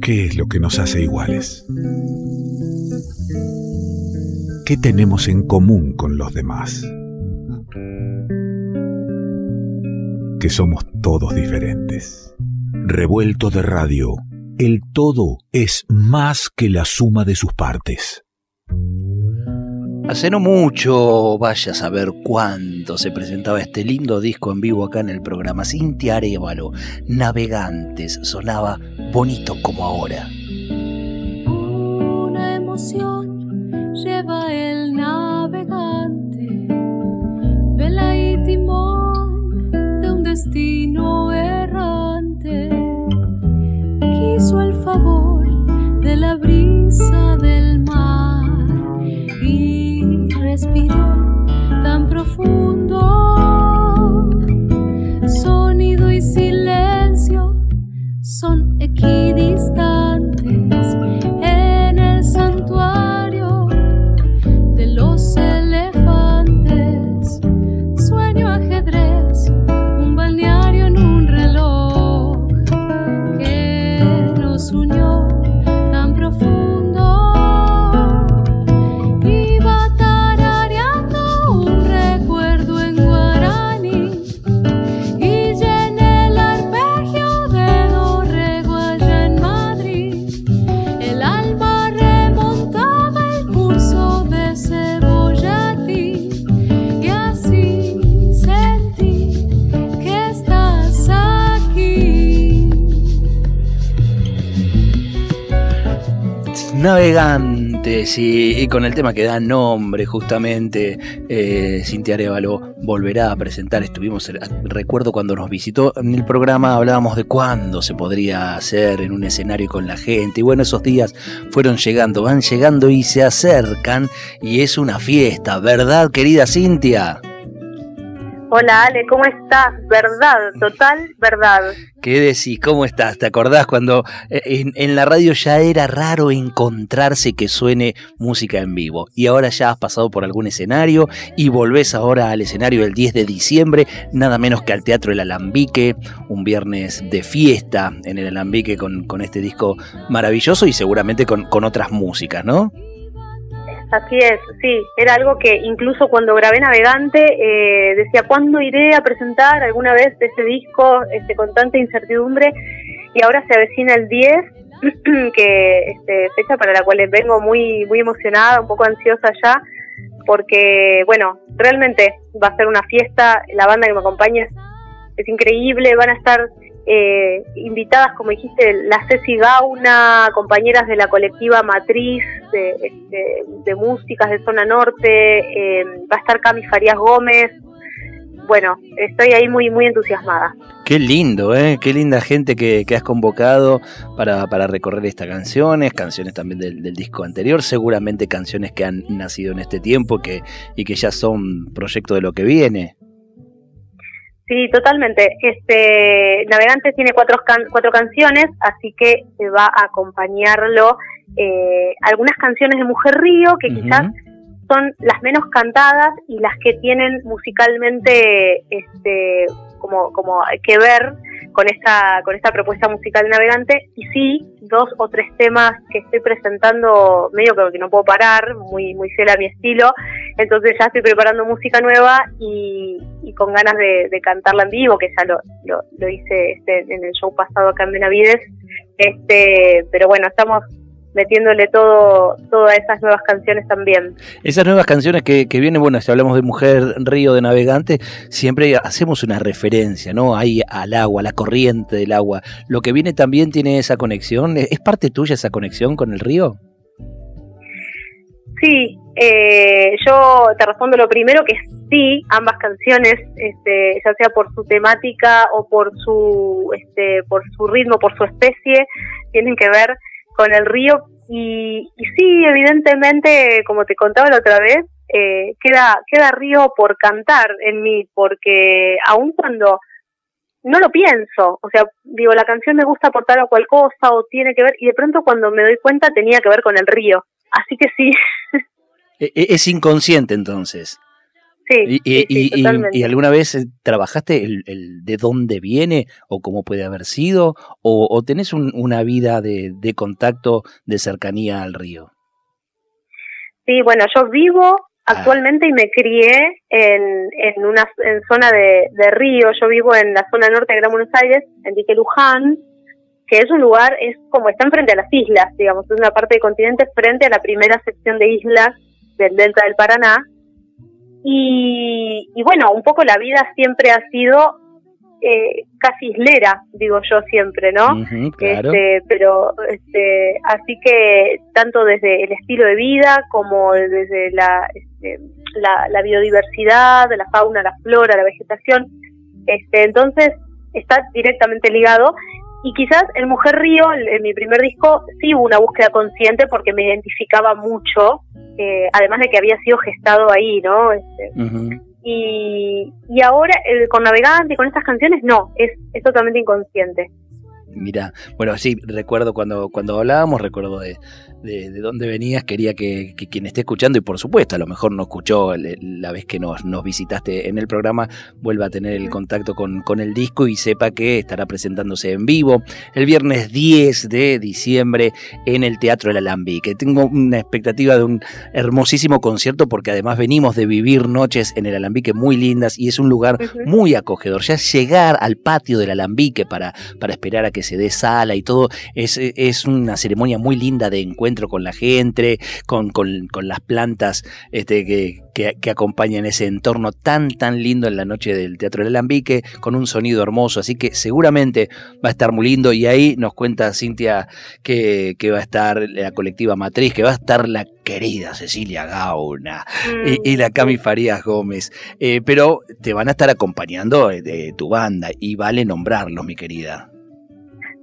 ¿Qué es lo que nos hace iguales? ¿Qué tenemos en común con los demás? Que somos todos diferentes. Revuelto de radio, el todo es más que la suma de sus partes. Hace no mucho, vaya a saber cuánto se presentaba este lindo disco en vivo acá en el programa. Cintia Arevalo, Navegantes, sonaba bonito como ahora. Una emoción y respiró tan profundo. Navegantes y, y con el tema que da nombre justamente, eh, Cintia Arevalo volverá a presentar, estuvimos, eh, recuerdo cuando nos visitó en el programa, hablábamos de cuándo se podría hacer en un escenario con la gente y bueno, esos días fueron llegando, van llegando y se acercan y es una fiesta, ¿verdad querida Cintia? Hola Ale, ¿cómo estás? Verdad, total verdad. ¿Qué decís? ¿Cómo estás? ¿Te acordás cuando eh, en, la radio ya era raro encontrarse que suene música en vivo? Y ahora ya has pasado por algún escenario y volvés ahora al escenario el 10 de diciembre, nada menos que al Teatro El Alambique, un viernes de fiesta en el Alambique con, este disco maravilloso y seguramente con otras músicas, ¿no? Así es, sí, era algo que incluso cuando grabé Navegante eh, decía, ¿cuándo iré a presentar alguna vez ese disco este, con tanta incertidumbre? Y ahora se avecina el 10, que este, fecha para la cual vengo muy, muy emocionada, un poco ansiosa ya, porque, bueno, realmente va a ser una fiesta, la banda que me acompaña es, es increíble, van a estar eh, invitadas, como dijiste, la Ceci Gauna, compañeras de la colectiva Matriz de, de, músicas de Zona Norte, eh, va a estar Cami Farías Gómez. Bueno, estoy ahí muy muy entusiasmada. Qué lindo, ¿eh? Qué linda gente que, que has convocado para, para, recorrer estas canciones, canciones también del, del, disco anterior, seguramente canciones que han nacido en este tiempo que, y que ya son proyecto de lo que viene. Sí, totalmente. Este Navegante tiene cuatro, can cuatro canciones, así que se va a acompañarlo eh, algunas canciones de Mujer Río que uh -huh. quizás son las menos cantadas y las que tienen musicalmente este como como que ver con esta con esta propuesta musical navegante. Y sí dos o tres temas que estoy presentando medio que, que no puedo parar muy muy fiel a mi estilo. Entonces ya estoy preparando música nueva y, y con ganas de, de, cantarla en vivo que ya lo, lo, lo hice este, en el show pasado acá en Benavides. Este pero bueno estamos metiéndole todo todas esas nuevas canciones también. Esas nuevas canciones que, que vienen, bueno, si hablamos de Mujer Río de Navegante, siempre hacemos una referencia, ¿no? Ahí al agua, la corriente del agua. Lo que viene también tiene esa conexión. ¿Es parte tuya esa conexión con el río? Sí, eh, yo te respondo lo primero que sí, ambas canciones, este, ya sea por su temática o por su, este, por su ritmo, por su especie, tienen que ver con el río y, y sí, evidentemente, como te contaba la otra vez, eh, queda, queda río por cantar en mí, porque aun cuando no lo pienso, o sea, digo, la canción me gusta por tal o cual cosa o tiene que ver, y de pronto cuando me doy cuenta tenía que ver con el río, así que sí. E, e, es inconsciente entonces. Sí, ¿Y, sí, y- sí, y- y- totalmente. y alguna vez eh, trabajaste el, el de dónde viene o cómo puede haber sido? ¿O, o tenés un- una vida de, de contacto, de cercanía al río? Sí, bueno, yo vivo Ah. actualmente y me crié en, en una en zona de, de río. Yo vivo en la zona norte de Gran Buenos Aires, en Dique Luján, que es un lugar, es como están frente a las islas, digamos, es una parte del continente frente a la primera sección de islas del delta del Paraná. Y, y bueno, un poco la vida siempre ha sido eh, casi islera, digo yo siempre, ¿no? Claro. Este, pero este, así que tanto desde el estilo de vida como desde la, este, la, la biodiversidad, la fauna, la flora, la vegetación, este, entonces está directamente ligado. Y quizás en Mujer Río, en, mi primer disco, sí hubo una búsqueda consciente porque me identificaba mucho, eh, además de que había sido gestado ahí, ¿no? Este, y, y ahora eh, con Navegante y con estas canciones no, es, es totalmente inconsciente. Mira, bueno, sí, recuerdo cuando, cuando hablábamos, recuerdo de, de, de dónde venías, quería que, que quien esté escuchando, y por supuesto, a lo mejor no escuchó la vez que nos, nos visitaste en el programa, vuelva a tener el contacto con, con el disco y sepa que estará presentándose en vivo el viernes 10 de diciembre en el Teatro del Alambique. Tengo una expectativa de un hermosísimo concierto porque además venimos de vivir noches en el Alambique muy lindas y es un lugar muy acogedor. Ya llegar al patio del alambique para, para esperar a que se dé sala y todo, es, es una ceremonia muy linda de encuentro con la gente, con, con- con las plantas este, que, que, acompañan ese entorno tan, tan lindo en la noche del Teatro del Alambique, con un sonido hermoso. Así que seguramente va a estar muy lindo. Y ahí nos cuenta Cintia que, que va a estar la colectiva matriz, que va a estar la querida Cecilia Gauna y, y la Cami Farías Gómez. Eh, pero te van a estar acompañando eh, de tu banda y vale nombrarlos, mi querida.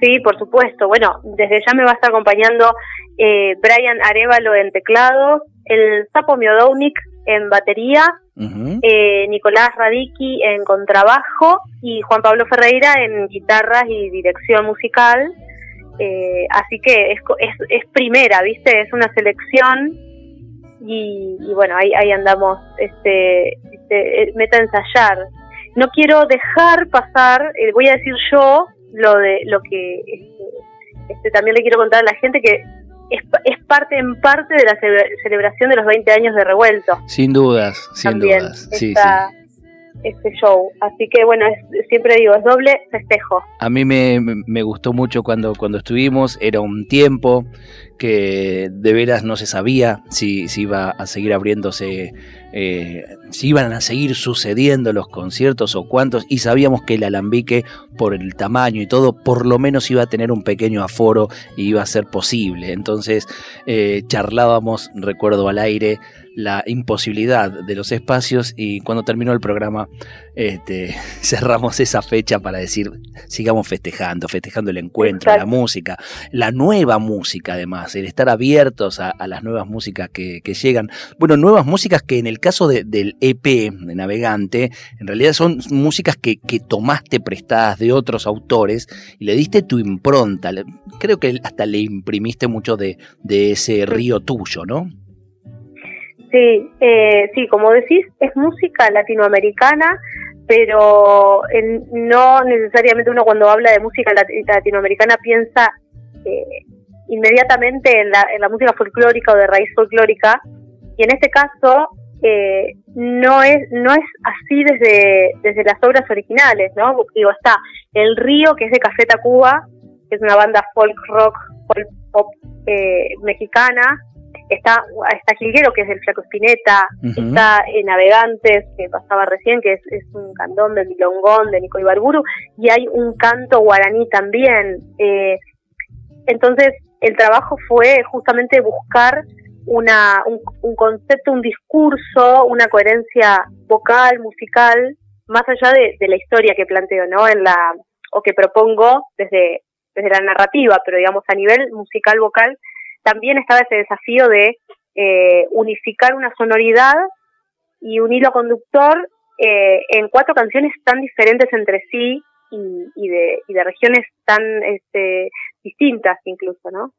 Sí, por supuesto. Bueno, desde ya me va a estar acompañando eh, Brian Arevalo en teclados, el Sapo Miodownik en batería, eh, Nicolás Radicki en contrabajo y Juan Pablo Ferreira en guitarras y dirección musical. Eh, así que es, es, es primera, ¿viste? Es una selección y, y bueno, ahí, ahí andamos, este, este, eh, meta a ensayar. No quiero dejar pasar, eh, voy a decir yo lo de lo que este, este, también le quiero contar a la gente que es, es parte en parte de la cele- celebración de los 20 años de Revuelto Sin dudas, sin también dudas. Sí, este show. Así que bueno, es- siempre digo, es doble festejo. A mí me, me gustó mucho cuando, cuando estuvimos, era un tiempo que de veras no se sabía si, si iba a seguir abriéndose, eh, si iban a seguir sucediendo los conciertos o cuántos, y sabíamos que el alambique, por el tamaño y todo, por lo menos iba a tener un pequeño aforo y iba a ser posible. Entonces eh, charlábamos, recuerdo al aire, la imposibilidad de los espacios y cuando terminó el programa este, cerramos esa fecha para decir sigamos festejando, festejando el encuentro, la música, la nueva música además, el estar abiertos a, a las nuevas músicas que, que llegan. Bueno, nuevas músicas que en el caso de- del EP de Navegante, en realidad son músicas que, que tomaste prestadas de otros autores y le diste tu impronta. Creo que hasta le imprimiste mucho de, de ese río tuyo, ¿no? Sí, eh, sí, como decís, es música latinoamericana, pero en- no necesariamente uno cuando habla de música lat- latinoamericana piensa eh, inmediatamente en la, en la música folclórica o de raíz folclórica, y en este caso eh, no es no es así desde, desde las obras originales, ¿no? Digo, está El Río, que es de Café Tacuba, que es una banda folk rock, folk pop eh, mexicana, está, está Gilguero, que es del Flaco Espineta, Ujú. está eh, Navegantes, que pasaba recién, que es, es un cantón de Milongón, de Nico Ibarburu, y hay un canto guaraní también. Eh, entonces, el trabajo fue justamente buscar una, un, un concepto, un discurso, una coherencia vocal, musical, más allá de, la historia que planteo, ¿no? En la, o que propongo desde, desde la narrativa, pero digamos a nivel musical vocal, también estaba ese desafío de eh, unificar una sonoridad y un hilo conductor eh, en cuatro canciones tan diferentes entre sí y, y de, y de regiones tan este, distintas incluso, ¿no?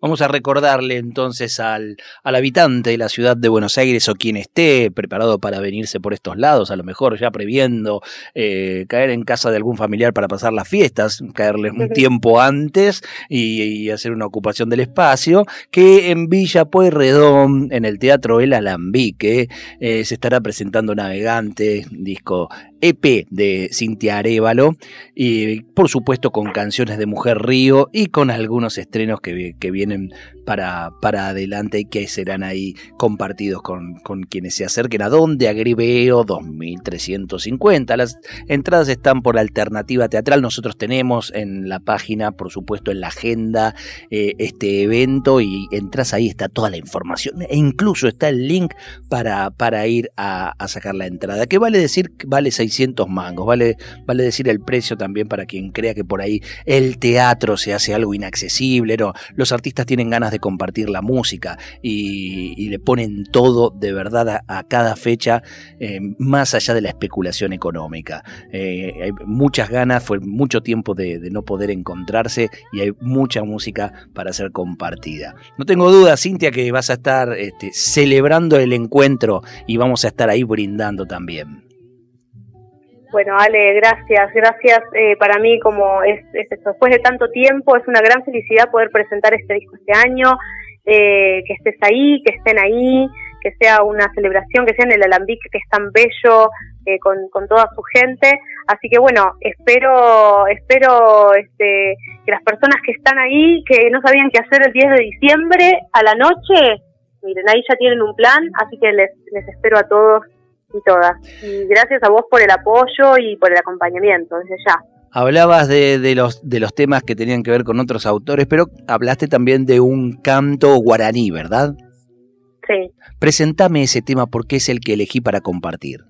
Vamos a recordarle entonces al, al, habitante de la ciudad de Buenos Aires o quien esté preparado para venirse por estos lados, a lo mejor ya previendo eh, caer en casa de algún familiar para pasar las fiestas, caerle un tiempo antes y, y, hacer una ocupación del espacio, que en Villa Pueyrredón, en el Teatro El Alambique, eh, se estará presentando Navegante, disco EP de Cintia Arevalo, y por supuesto con canciones de Mujer Río y con algunos estrenos que, que vienen para, para adelante y que serán ahí compartidos con, con quienes se acerquen a donde Agribeo 2350. Las entradas están por alternativa teatral. Nosotros tenemos en la página, por supuesto, en la agenda eh, este evento y entras ahí, está toda la información e incluso está el link para, para ir a, a sacar la entrada. Que vale decir, vale 600 mangos, vale, vale decir el precio también para quien crea que por ahí el teatro se hace algo inaccesible. No, los artistas tienen ganas de compartir la música y, le ponen todo de verdad a, a cada fecha, eh, más allá de la especulación económica. Eh, hay muchas ganas, fue mucho tiempo de, de, no poder encontrarse y hay mucha música para ser compartida. No tengo duda, Cintia, que vas a estar este, celebrando el encuentro y vamos a estar ahí brindando también. Bueno, Ale, gracias, gracias. Eh, para mí, como es, es, después de tanto tiempo, es una gran felicidad poder presentar este disco este año, eh, que estés ahí, que estén ahí, que sea una celebración, que sea en el Alambique, que es tan bello, eh, con, con, toda su gente. Así que bueno, espero, espero este, que las personas que están ahí, que no sabían qué hacer el 10 de diciembre a la noche, miren, ahí ya tienen un plan, así que les, les espero a todos y todas. Y gracias a vos por el apoyo y por el acompañamiento desde ya. Hablabas de, de, los, de los temas que tenían que ver con otros autores, pero hablaste también de un canto guaraní, ¿verdad? Sí. Presentame ese tema porque es el que elegí para compartir.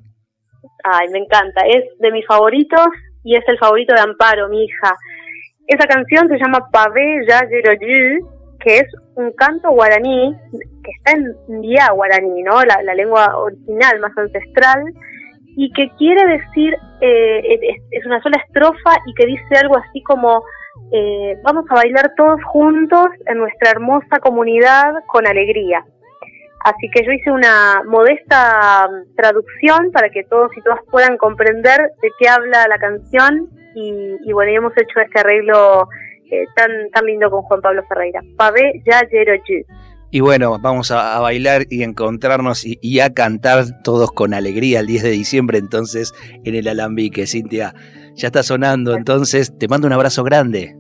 Ay, me encanta. Es de mis favoritos y es el favorito de Amparo, mi hija. Esa canción se llama Pavé Ya que es un canto guaraní que está en día guaraní, ¿no? La, lengua original, más ancestral, y que quiere decir, eh, es, una sola estrofa y que dice algo así como, eh, vamos a bailar todos juntos en nuestra hermosa comunidad con alegría. Así que yo hice una modesta traducción para que todos y todas puedan comprender de qué habla la canción y, y bueno, y hemos hecho este arreglo eh, tan, tan lindo con Juan Pablo Ferreira. Pavé ya. Y bueno, vamos a, a bailar y encontrarnos y, y, a cantar todos con alegría el 10 de diciembre entonces en el Alambique. Cintia, ya está sonando, entonces te mando un abrazo grande.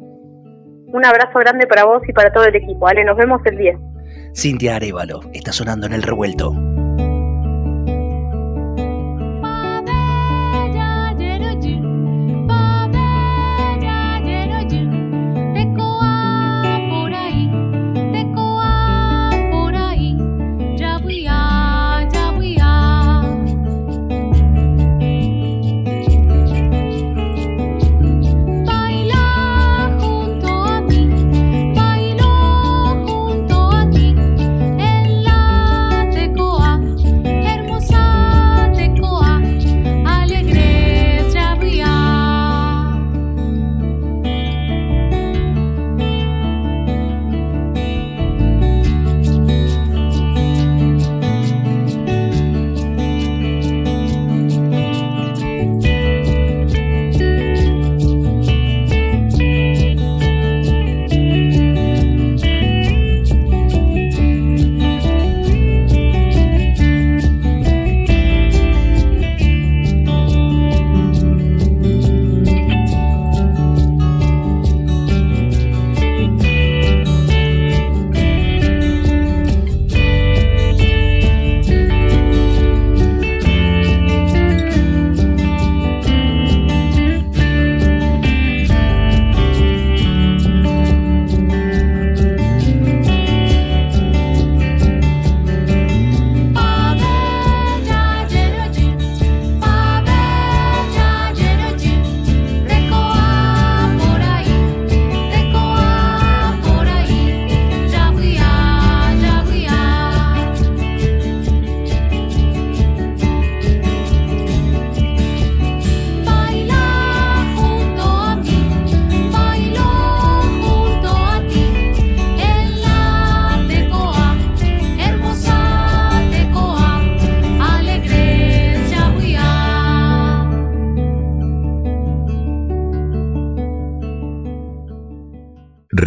Un abrazo grande para vos y para todo el equipo. Ale, nos vemos el 10. Cintia Arevalo, está sonando en el revuelto.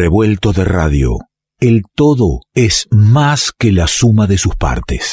Revuelto de radio. El todo es más que la suma de sus partes.